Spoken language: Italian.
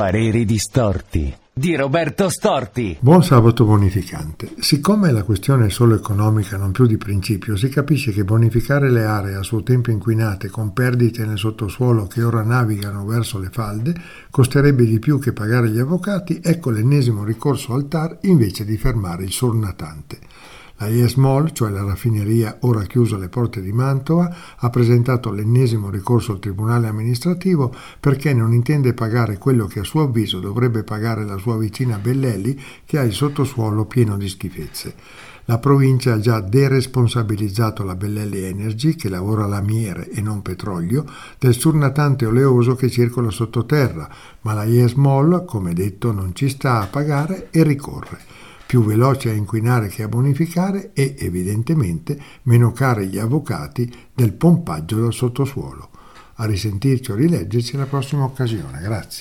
Pareri distorti di Roberto Storti. Buon sabato bonificante. Siccome la questione è solo economica, non più di principio, si capisce che bonificare le aree a suo tempo inquinate con perdite nel sottosuolo che ora navigano verso le falde costerebbe di più che pagare gli avvocati, ecco l'ennesimo ricorso al TAR invece di fermare il surnatante. La IESMOL, cioè la raffineria ora chiusa alle porte di Mantova, ha presentato l'ennesimo ricorso al Tribunale amministrativo perché non intende pagare quello che a suo avviso dovrebbe pagare la sua vicina Bellelli che ha il sottosuolo pieno di schifezze. La provincia ha già deresponsabilizzato la Bellelli Energy, che lavora lamiere e non petrolio, del surnatante oleoso che circola sottoterra, ma la IESMOL, come detto, non ci sta a pagare e ricorre più veloce a inquinare che a bonificare e, evidentemente, meno cari gli avvocati del pompaggio del sottosuolo. A risentirci o rileggerci la prossima occasione. Grazie.